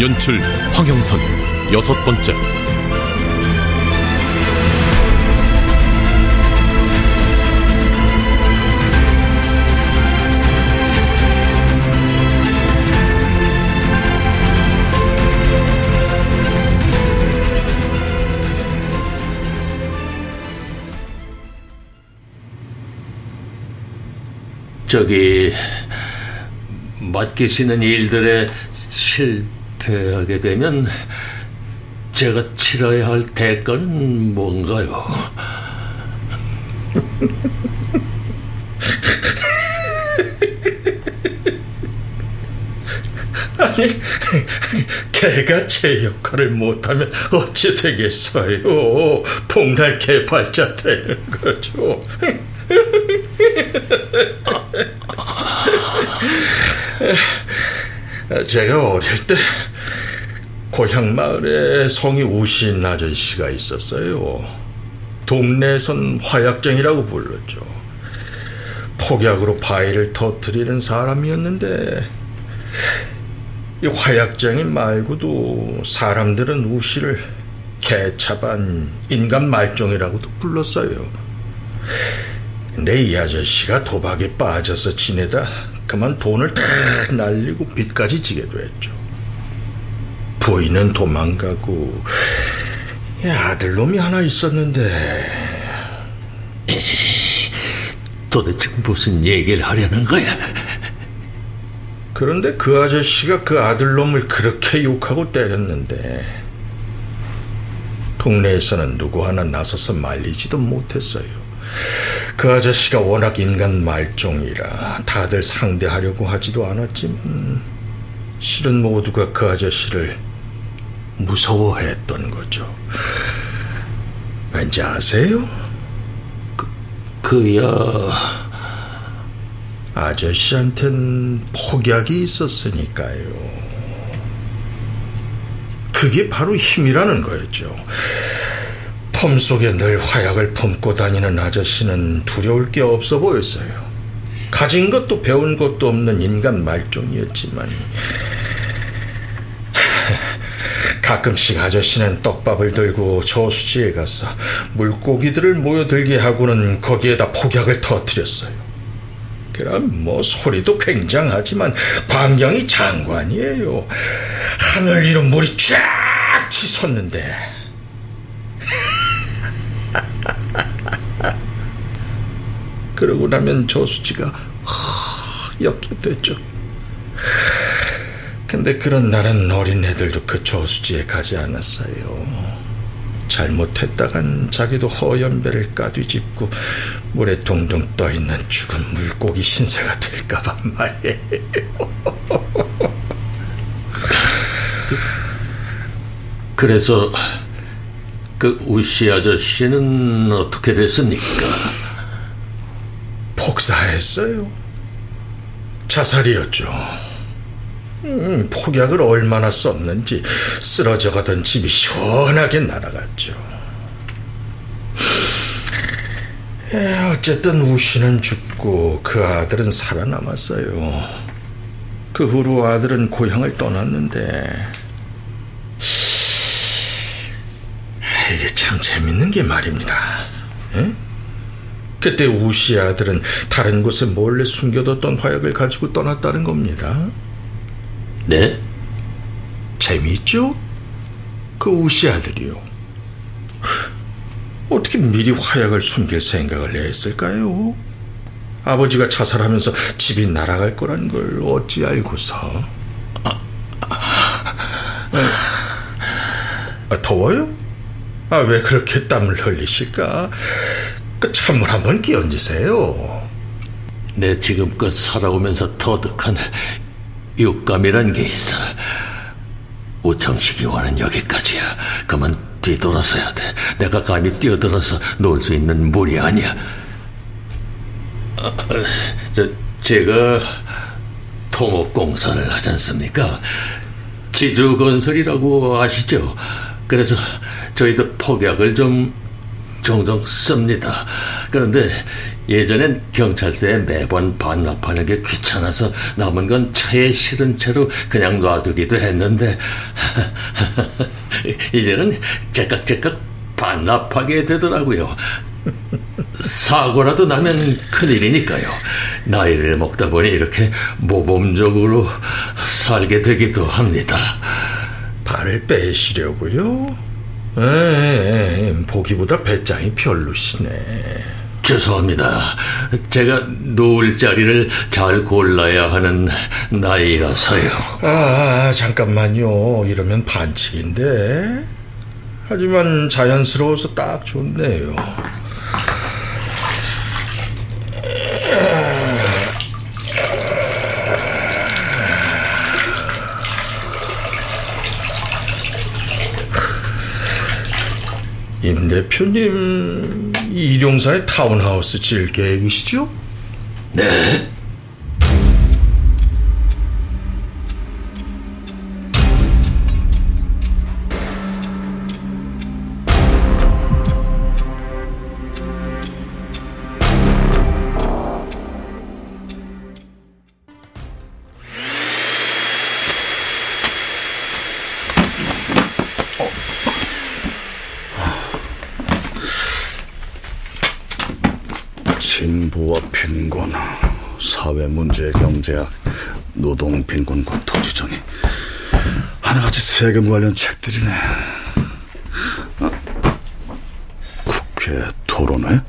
연출 황영선 여섯 번째. 저기 맡기시는 일들에 실 패하게 되면 제가 치러야 할 대가는 뭔가요? 아니, 개가 제 역할을 못하면 어찌 되겠어요? 폭날 개발자 되는 거죠. 제가 어릴 때 고향 마을에 성이 우신 아저씨가 있었어요. 동네에선 화약쟁이라고 불렀죠. 폭약으로 바위를 터뜨리는 사람이었는데 이 화약쟁이 말고도 사람들은 우씨를 개차반 인간 말종이라고도 불렀어요. 근데 이 아저씨가 도박에 빠져서 지내다 그만 돈을 다 날리고 빚까지 지게 됐죠. 부인은 도망가고 아들놈이 하나 있었는데 도대체 무슨 얘기를 하려는 거야? 그런데 그 아저씨가 그 아들놈을 그렇게 욕하고 때렸는데 동네에서는 누구 하나 나서서 말리지도 못했어요. 그 아저씨가 워낙 인간 말종이라 다들 상대하려고 하지도 않았지만 실은 모두가 그 아저씨를 무서워했던 거죠. 왠지 아세요? 그, 그야 아저씨한텐 폭약이 있었으니까요. 그게 바로 힘이라는 거였죠. 품 속에 늘 화약을 품고 다니는 아저씨는 두려울 게 없어 보였어요. 가진 것도 배운 것도 없는 인간 말종이었지만 가끔씩 아저씨는 떡밥을 들고 저수지에 가서 물고기들을 모여들게 하고는 거기에다 폭약을 터뜨렸어요. 그럼 뭐 소리도 굉장하지만 광경이 장관이에요. 하늘 위로 물이 쫙 치솟는데 그러고 나면 저수지가 허옇게 됐죠. 근데 그런 날은 어린애들도 그 저수지에 가지 않았어요. 잘못했다간 자기도 허연 배를 까뒤집고 물에 둥둥 떠있는 죽은 물고기 신세가 될까봐 말이에요. 그래서 그 우씨 아저씨는 어떻게 됐습니까? 폭사했어요. 자살이었죠. 음, 폭약을 얼마나 썼는지 쓰러져 가던 집이 시원하게 날아갔죠. 에, 어쨌든 우씨는 죽고 그 아들은 살아남았어요. 그 후로 아들은 고향을 떠났는데 이게 참 재밌는 게 말입니다. 에? 그때 우씨 아들은 다른 곳에 몰래 숨겨뒀던 화약을 가지고 떠났다는 겁니다. 네? 재미있죠? 그 우씨 아들이요. 어떻게 미리 화약을 숨길 생각을 했을까요? 아버지가 자살하면서 집이 날아갈 거란 걸 어찌 알고서? 아, 아, 더워요? 아, 왜 그렇게 땀을 흘리실까? 그 찬물 한번 끼얹으세요. 내 지금껏 살아오면서 터득한 육감이란 게 있어. 우청식이 와는 여기까지야. 그만 뒤돌아서야 돼. 내가 감히 뛰어들어서 놀 수 있는 물이 아니야. 아, 저, 제가 토목공사를 하지 않습니까? 지주건설이라고 아시죠? 그래서 저희도 폭약을 좀 종종 씁니다. 그런데 예전엔 경찰서에 매번 반납하는 게 귀찮아서 남은 건 차에 실은 채로 그냥 놔두기도 했는데 이제는 제깍제깍 반납하게 되더라고요. 사고라도 나면 큰일이니까요. 나이를 먹다 보니 이렇게 모범적으로 살게 되기도 합니다. 발을 빼시려고요? 에, 보기보다 배짱이 별로시네. 죄송합니다. 제가 놓을 자리를 잘 골라야 하는 나이라서요. 아, 잠깐만요. 이러면 반칙인데. 하지만 자연스러워서 딱 좋네요. 임 대표님, 일용산에 타운하우스 질 계획이시죠? 네. 진보와 빈곤, 사회 문제, 경제학, 노동, 빈곤과 토지 정의 하나같이 세금 관련 책들이네. 아, 국회 토론회?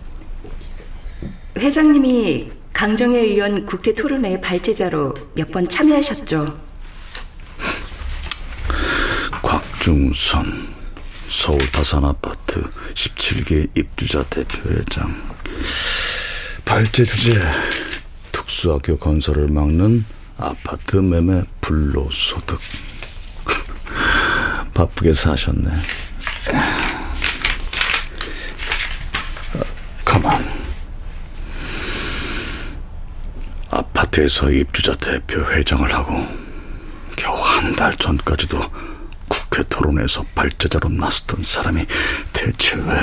회장님이 강정혜 의원 국회 토론회 발제자로 몇 번 참여하셨죠. 곽중선, 서울 다산 아파트 17개 입주자 대표회장. 발제 주제 특수학교 건설을 막는 아파트 매매 불로소득. 바쁘게 사셨네. 아, 가만. 아파트에서 입주자 대표 회장을 하고 겨우 한 달 전까지도 국회 토론에서 발제자로 나섰던 사람이 대체 왜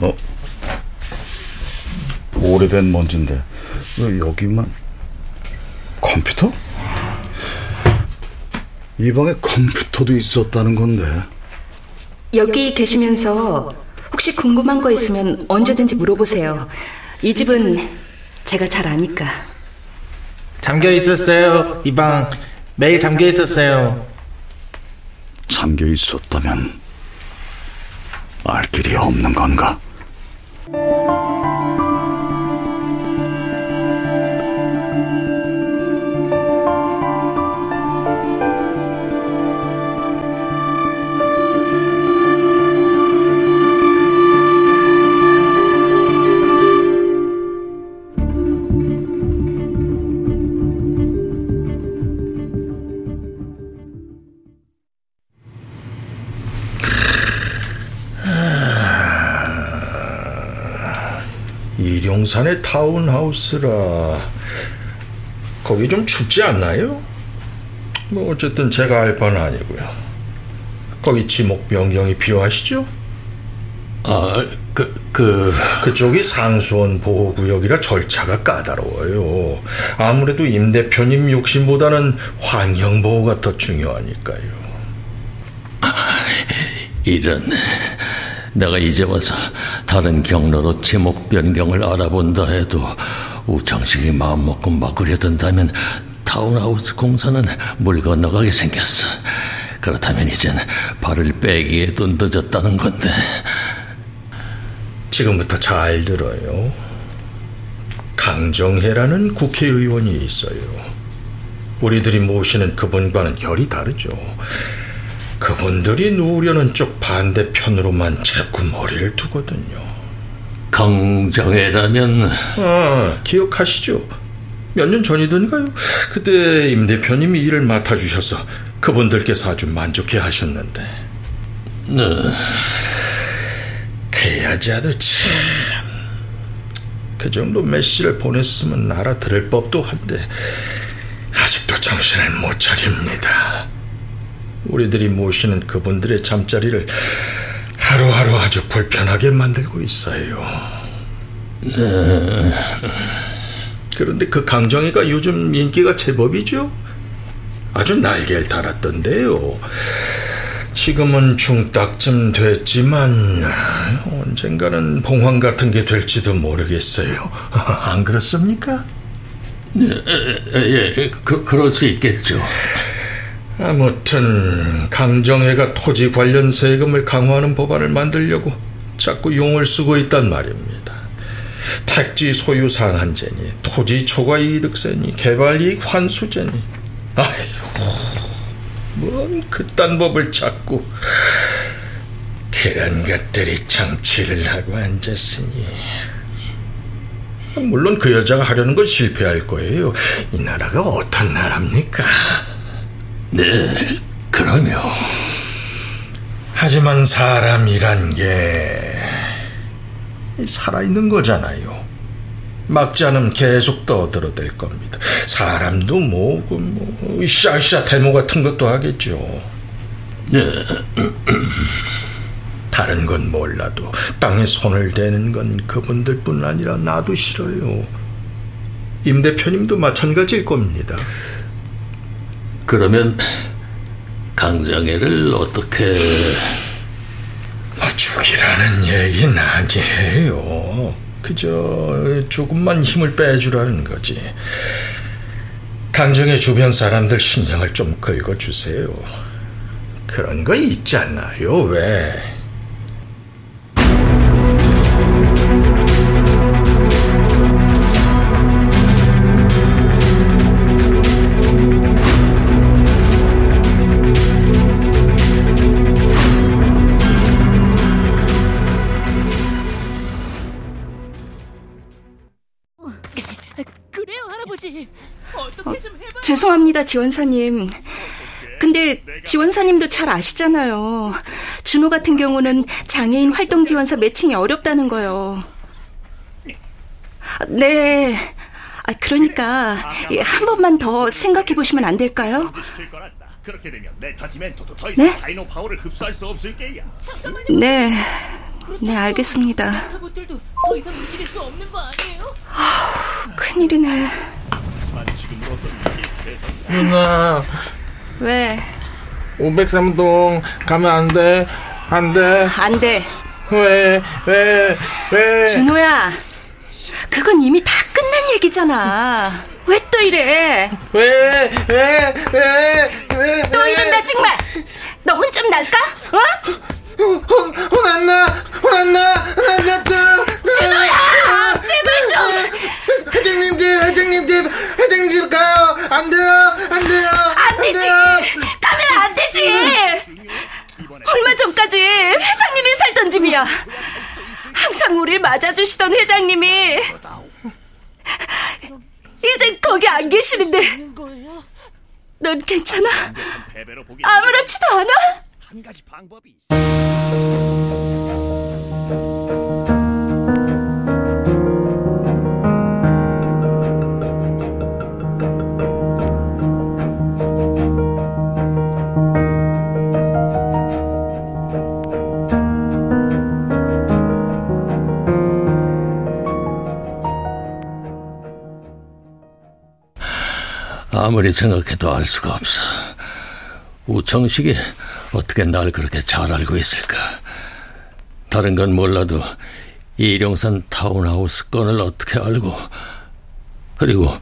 어? 오래된 먼지인데 왜 여기만 컴퓨터? 이 방에 컴퓨터도 있었다는 건데 여기 계시면서 혹시 궁금한 거 있으면 언제든지 물어보세요. 이 집은 제가 잘 아니까. 잠겨 있었어요. 이 방 매일 잠겨 있었어요. 잠겨 있었다면 알 길이 없는 건가? 용산의 타운하우스라 거기 좀 춥지 않나요? 뭐 어쨌든 제가 알 바는 아니고요. 거기 지목 변경이 필요하시죠? 아, 그, 그, 그쪽이 상수원 보호구역이라 절차가 까다로워요. 아무래도 임 대표님 욕심보다는 환경 보호가 더 중요하니까요. 이런. 내가 이제 와서 다른 경로로 제목 변경을 알아본다 해도 우창식이 마음먹고 막으려든다면 타운하우스 공사는 물 건너가게 생겼어. 그렇다면 이젠 발을 빼기에도 늦었다는 건데. 지금부터 잘 들어요. 강정혜라는 국회의원이 있어요. 우리들이 모시는 그분과는 결이 다르죠. 그분들이 누우려는 쪽 반대편으로만 자꾸 머리를 두거든요. 강정혜라면 아, 기억하시죠? 몇 년 전이던가요? 그때 임 대표님이 일을 맡아주셔서 그분들께서 아주 만족해 하셨는데. 네. 그 여자도 참. 그 정도 메시지를 보냈으면 알아들을 법도 한데, 아직도 정신을 못 차립니다. 우리들이 모시는 그분들의 잠자리를 하루하루 아주 불편하게 만들고 있어요. 네. 그런데 그 강정이가 요즘 인기가 제법이죠? 아주 날개를 달았던데요. 지금은 중딱쯤 됐지만 언젠가는 봉황 같은 게 될지도 모르겠어요. 안 그렇습니까? 예, 예, 그, 그럴 수 있겠죠. 아무튼 강정혜가 토지 관련 세금을 강화하는 법안을 만들려고 자꾸 용을 쓰고 있단 말입니다. 택지 소유 상한제니 토지 초과 이득세니 개발이익 환수제니 아이고 뭔 그딴 법을 찾고 그런 것들이 정치를 하고 앉았으니 물론 그 여자가 하려는 건 실패할 거예요. 이 나라가 어떤 나라입니까? 네, 그러면. 하지만 사람이란 게 살아있는 거잖아요. 막지 않으면 계속 떠들어댈 겁니다. 사람도 뭐고 뭐 으쌰으쌰 탈모 같은 것도 하겠죠. 네. 다른 건 몰라도 땅에 손을 대는 건 그분들뿐 아니라 나도 싫어요. 임 대표님도 마찬가지일 겁니다. 그러면 강정혜를 어떻게 뭐 죽이라는 얘기는 아니에요. 그저 조금만 힘을 빼주라는 거지. 강정의 주변 사람들 신경을 좀 긁어주세요. 그런 거 있잖아요, 왜? 죄송합니다, 지원사님. 근데 지원사님도 잘 아시잖아요. 준호 같은 경우는 장애인 활동 지원사 매칭이 어렵다는 거요. 네. 아, 그러니까 한 번만 더 생각해 보시면 안 될까요? 네? 네. 네, 알겠습니다. 아, 큰일이네. 누나. 왜? 503동 가면 안 돼. 안 돼. 안 돼. 왜, 왜, 왜. 준호야. 그건 이미 다 끝난 얘기잖아. 왜 또 이래? 왜, 왜, 왜, 왜. 또 왜. 이런다, 정말. 너 혼 좀 날까? 어? 혼, 혼안 나, 혼안 나, 혼안 났다. 준호야! 제발 좀! 회장님들, 회장님들, 회장님 가요. 안 돼요, 안 돼요. 안, 안 되지. 돼요. 가면 안 되지. 얼마 전까지 회장님이 살던 집이야. 항상 우리 맞아주시던 회장님이 이젠 거기 안 계시는데 넌 괜찮아? 아무렇지도 않아? 한 가지 방법이 아무리 생각해도 알 수가 없어. 우청식이 어떻게 날 그렇게 잘 알고 있을까? 다른 건 몰라도 이룡산 타운하우스 건을 어떻게 알고 그리고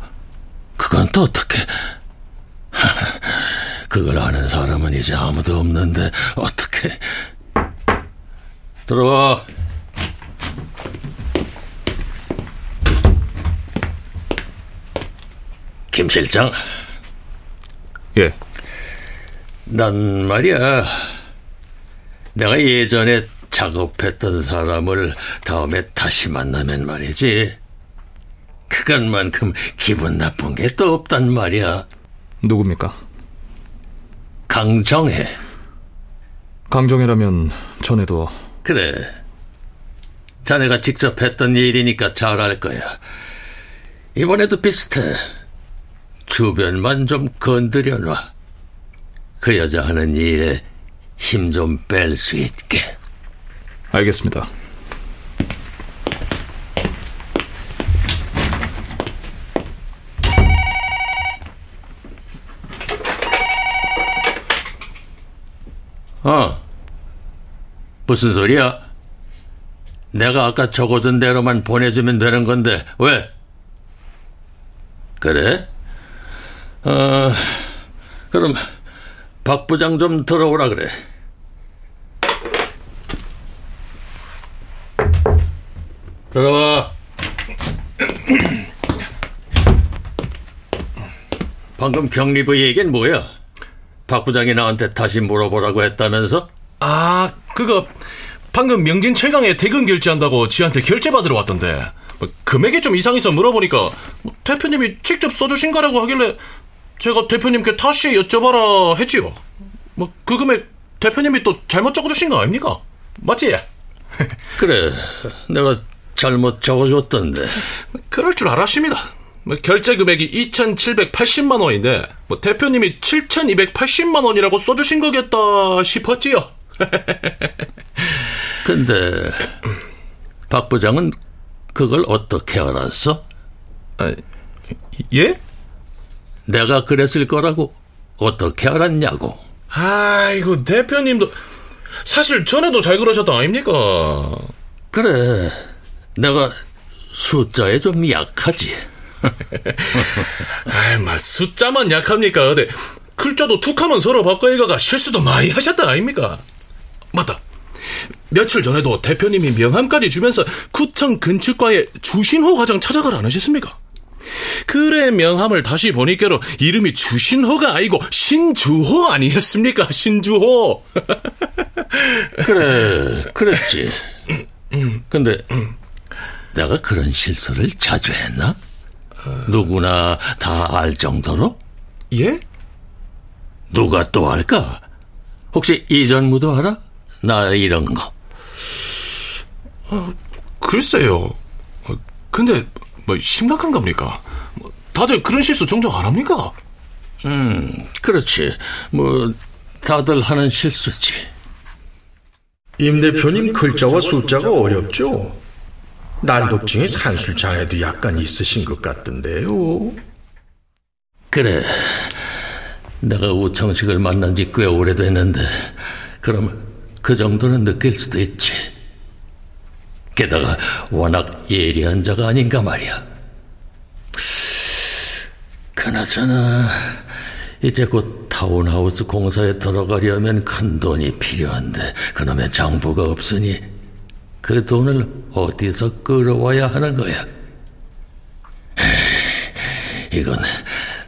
그건 또 어떻게 그걸 아는 사람은 이제 아무도 없는데 어떻게 들어와 김 실장. 예. 난 말이야. 내가 예전에 작업했던 사람을 다음에 다시 만나면 말이지. 그간만큼 기분 나쁜 게 또 없단 말이야. 누굽니까? 강정혜. 강정혜라면 전에도 그래. 자네가 직접 했던 일이니까 잘 알 거야. 이번에도 비슷해. 주변만 좀 건드려 놔. 그 여자 하는 일에 힘 좀 뺄 수 있게. 알겠습니다. 어. 무슨 소리야? 내가 아까 적어준 대로만 보내주면 되는 건데, 왜? 그래? 어, 그럼, 박 부장 좀 들어오라 그래. 들어와. 방금 경리부 얘기는 뭐야? 박 부장이 나한테 다시 물어보라고 했다면서? 아, 그거 방금 명진 철강에 대금 결제한다고 지한테 결제 받으러 왔던데 뭐, 금액이 좀 이상해서 물어보니까 뭐, 대표님이 직접 써주신 거라고 하길래 제가 대표님께 다시 여쭤봐라 했지요. 뭐 그 금액 대표님이 또 잘못 적어주신 거 아닙니까? 맞지? 그래, 내가 잘못 적어줬던데. 그럴 줄 알았습니다. 뭐 결제 금액이 2,780만 원인데 뭐 대표님이 7,280만 원이라고 써주신 거겠다 싶었지요. 근데 박 부장은 그걸 어떻게 알았어? 아, 예? 내가 그랬을 거라고 어떻게 알았냐고. 아이고 대표님도 사실 전에도 잘 그러셨다 아닙니까? 그래, 내가 숫자에 좀 약하지. 아이, 마 숫자만 약합니까? 근데 글자도 툭하면 서로 바꿔이가가 실수도 많이 하셨다 아닙니까? 맞다. 며칠 전에도 대표님이 명함까지 주면서 구청 근처과에 주신호 과장 찾아가라 안 하셨습니까? 그래 명함을 다시 보니까로 이름이 주신호가 아니고 신주호 아니었습니까? 신주호. 그래, 그랬지. 근데 내가 그런 실수를 자주 했나? 누구나 다 알 정도로? 예? 누가 또 알까? 혹시 이전무도 알아? 나 이런 거. 어, 글쎄요. 어, 근데 뭐 심각한 겁니까? 뭐, 다들 그런 실수 종종 안 합니까? 음, 그렇지. 뭐 다들 하는 실수지. 임 대표님 글자와 숫자가 어렵죠? 난독증에 산술 장애도 약간 있으신 것 같던데요. 그래. 내가 우청식을 만난 지 꽤 오래됐는데, 그럼 그 정도는 느낄 수도 있지. 게다가 워낙 예리한 자가 아닌가 말이야. 그나저나, 이제 곧 타운하우스 공사에 들어가려면 큰 돈이 필요한데, 그놈의 장부가 없으니, 그 돈을 어디서 끌어와야 하는 거야? 이건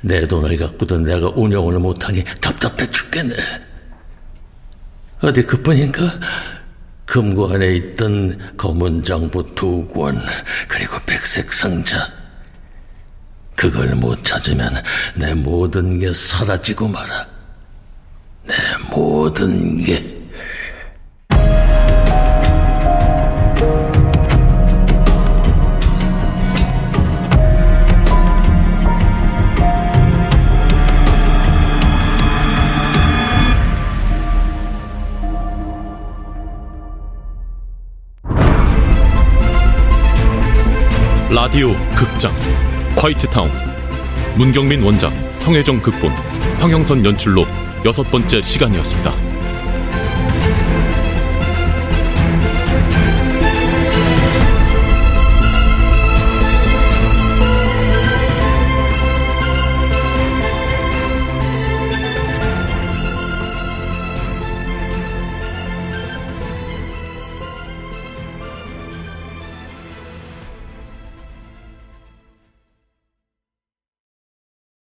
내 돈을 갖고도 내가 운영을 못하니 답답해 죽겠네. 어디 그뿐인가? 금고 안에 있던 검은 장부 두 권, 그리고 백색 상자. 그걸 못 찾으면 내 모든 게 사라지고 말아. 내 모든 게. 라디오 극장 화이트타운 문경민 원작 성혜정 극본 황영선 연출로 여섯 번째 시간이었습니다.